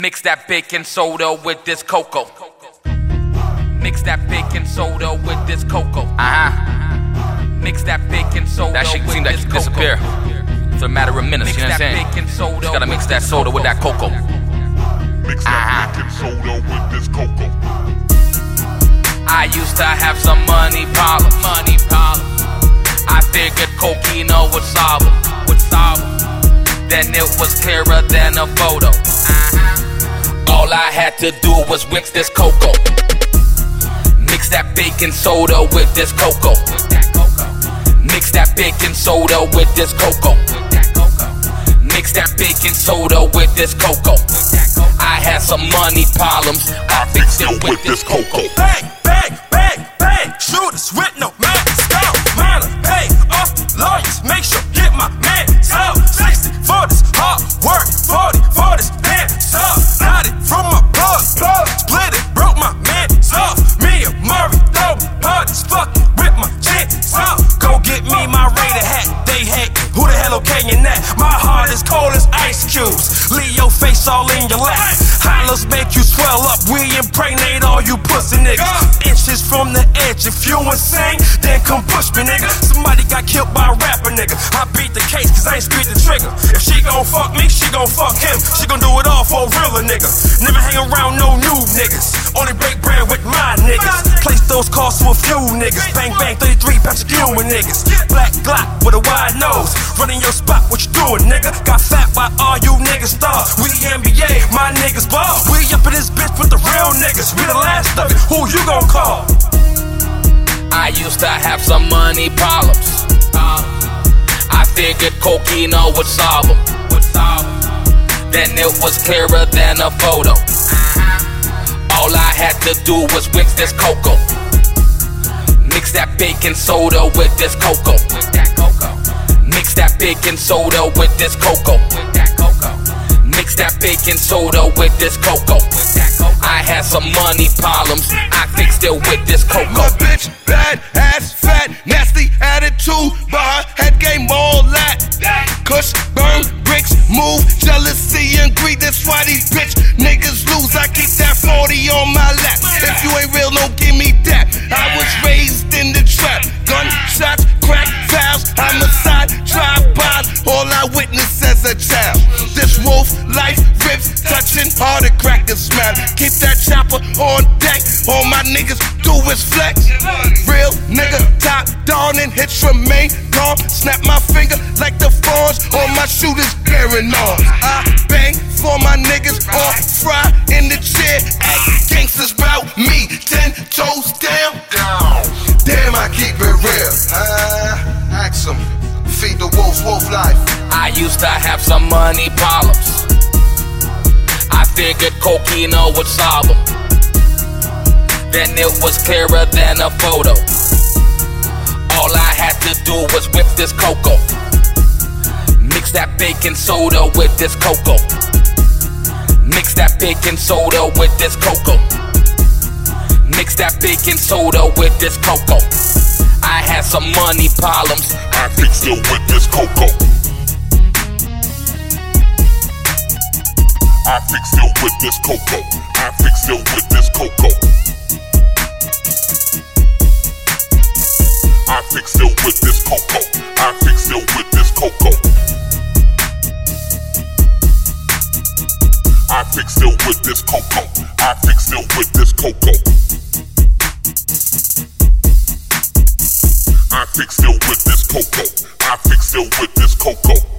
Mix that baking soda with this cocoa. Mix that baking soda with this cocoa. Uh huh. Mix that baking soda. With this cocoa. that shit seemed like it cocoa. disappear for a matter of minutes. Mix You know what I'm saying? baking soda. Just gotta mix that this soda with that cocoa. Mix that baking soda with this cocoa. I used to have some money problems. Money problems. I figured cocaine would solve 'em, Would solve 'em. Then it was clearer than a photo. All I had to do was mix this cocoa. Mix that baking soda with this cocoa. Mix that baking soda with this cocoa. Mix that baking soda with this cocoa. I had some money problems. I fixed it with this cocoa. Bang, swell up. We impregnate all you pussy niggas. Inches from the edge. If you insane, then come push me, nigga. Somebody got killed by a rapper, nigga. I beat the case cause I ain't squeeze the trigger. If she gon' fuck me, she gon' fuck him. She gon' do it all for a realer nigga. Never hang around no new niggas. Only break bread with my niggas. Place those calls to a few niggas. Bang bang, 33 Patrick Ewing niggas. Black Glock with a wide nose. Running your spot, what you doing, nigga? Got fat by all you niggas star. We NBA, niggas. We the last of it. Who you gon' call? I used to have some money problems. I figured cocaine would solve them. Then it was clearer than a photo. All I had to do was mix this cocoa. Mix that baking soda with this cocoa. Mix that baking soda with this cocoa. Mix that baking soda with this cocoa. I had some money problems. I fixed it with this cocoa. My bitch, bad ass, fat, nasty attitude, but her head game all that. Kush, burn, bricks, move, jealousy and greed. That's why these bitch niggas lose. I keep that 40 on my lap. If you ain't real, don't give on deck. All my niggas do is flex. Real nigga, top down and hits remain calm. Snap my finger like the Fonz. All my shooters bearing arms. I bang for my niggas or fry in the chair. Act gangsters bout me. Ten toes down. Damn, I keep it real. Uh, ask 'em. Feed the wolves, wolf life. I used to have some money problems. I figured cocaine would solve them. Then it was clearer than a photo. All I had to do was whip this cocoa. Mix that baking soda with this cocoa. Mix that baking soda with this cocoa. Mix that baking soda with this cocoa. I had some money problems. I fixed it with this cocoa. I fixed it with this cocoa. I fixed it with this cocoa. I fix it with this cocoa. I fix it with this cocoa. I fix it with this cocoa. I fixed it with this cocoa. I fixed it with this cocoa. I fixed it with this cocoa.